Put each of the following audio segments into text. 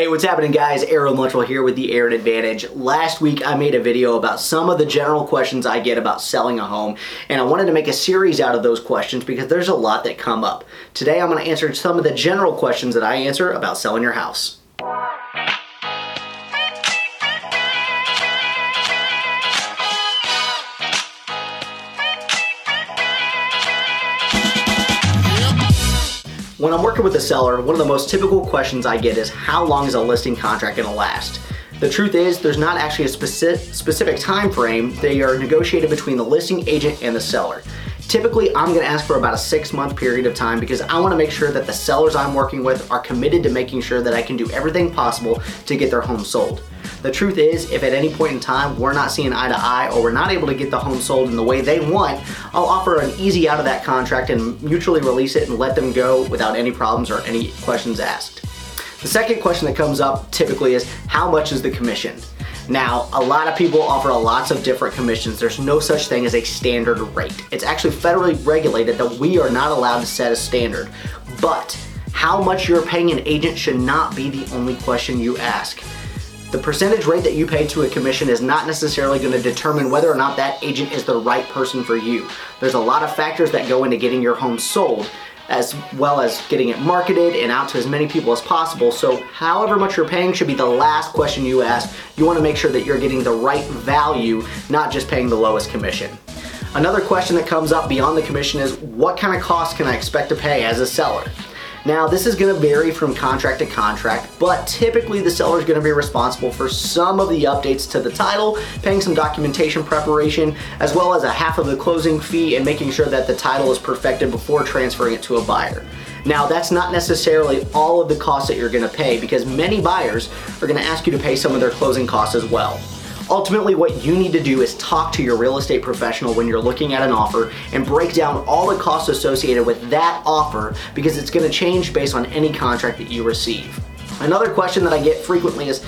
Hey, what's happening guys? Aaron Luttrull here with the Aaron Advantage. Last week I made a video about some of the general questions I get about selling a home and I wanted to make a series out of those questions because there's a lot that come up. Today I'm going to answer some of the general questions that I answer about selling your house. When I'm working with a seller, one of the most typical questions I get is how long is a listing contract gonna last? The truth is, there's not actually a specific, specific time frame. They are negotiated between the listing agent and the seller. Typically, I'm gonna ask for about a six month period of time because I wanna make sure that the sellers I'm working with are committed to making sure that I can do everything possible to get their home sold. The truth is, if at any point in time we're not seeing eye to eye or we're not able to get the home sold in the way they want, I'll offer an easy out of that contract and mutually release it and let them go without any problems or any questions asked. The second question that comes up typically is how much is the commission? Now, a lot of people offer lots of different commissions. There's no such thing as a standard rate. It's actually federally regulated that we are not allowed to set a standard. But how much you're paying an agent should not be the only question you ask. The percentage rate that you pay to a commission is not necessarily going to determine whether or not that agent is the right person for you. There's a lot of factors that go into getting your home sold as well as getting it marketed and out to as many people as possible. So however much you're paying should be the last question you ask. You wanna make sure that you're getting the right value, not just paying the lowest commission. Another question that comes up beyond the commission is what kind of cost can I expect to pay as a seller? Now, this is gonna vary from contract to contract, but typically the seller is gonna be responsible for some of the updates to the title, paying some documentation preparation, as well as a half of the closing fee and making sure that the title is perfected before transferring it to a buyer. Now, that's not necessarily all of the costs that you're gonna pay because many buyers are gonna ask you to pay some of their closing costs as well. Ultimately, what you need to do is talk to your real estate professional when you're looking at an offer and break down all the costs associated with that offer because it's gonna change based on any contract that you receive. Another question that I get frequently is,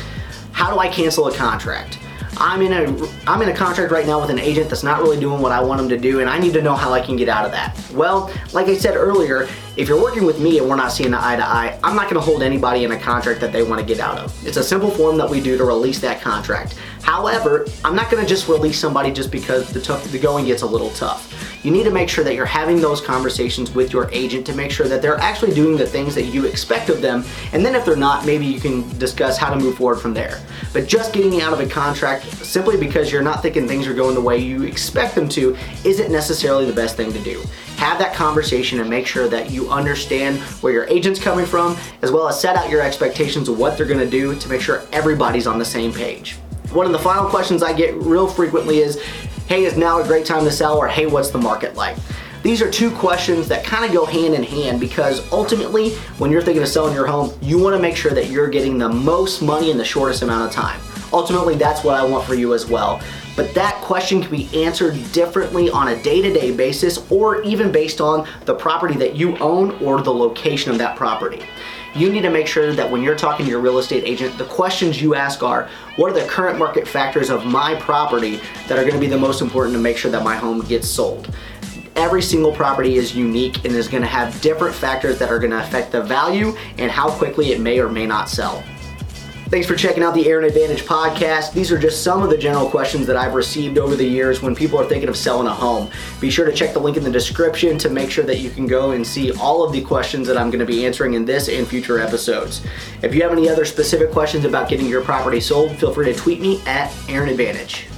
how do I cancel a contract? I'm in a I'm in a contract right now with an agent that's not really doing what I want them to do and I need to know how I can get out of that. Well, like I said earlier, if you're working with me and we're not seeing the eye to eye, I'm not gonna hold anybody in a contract that they wanna get out of. It's a simple form that we do to release that contract. However, I'm not gonna just release somebody just because the, the going gets a little tough. You need to make sure that you're having those conversations with your agent to make sure that they're actually doing the things that you expect of them. And then if they're not, maybe you can discuss how to move forward from there. But just getting out of a contract simply because you're not thinking things are going the way you expect them to isn't necessarily the best thing to do have that conversation and make sure that you understand where your agent's coming from, as well as set out your expectations of what they're gonna do to make sure everybody's on the same page. One of the final questions I get real frequently is, hey, is now a great time to sell, or hey, what's the market like? These are two questions that kind of go hand in hand because ultimately, when you're thinking of selling your home, you want to make sure that you're getting the most money in the shortest amount of time. Ultimately, that's what I want for you as well. But that question can be answered differently on a day-to-day basis or even based on the property that you own or the location of that property. You need to make sure that when you're talking to your real estate agent, the questions you ask are, what are the current market factors of my property that are gonna be the most important to make sure that my home gets sold? every single property is unique and is gonna have different factors that are gonna affect the value and how quickly it may or may not sell. Thanks for checking out the Aaron Advantage podcast. These are just some of the general questions that I've received over the years when people are thinking of selling a home. Be sure to check the link in the description to make sure that you can go and see all of the questions that I'm going to be answering in this and future episodes. If you have any other specific questions about getting your property sold, feel free to tweet me at Aaron Advantage.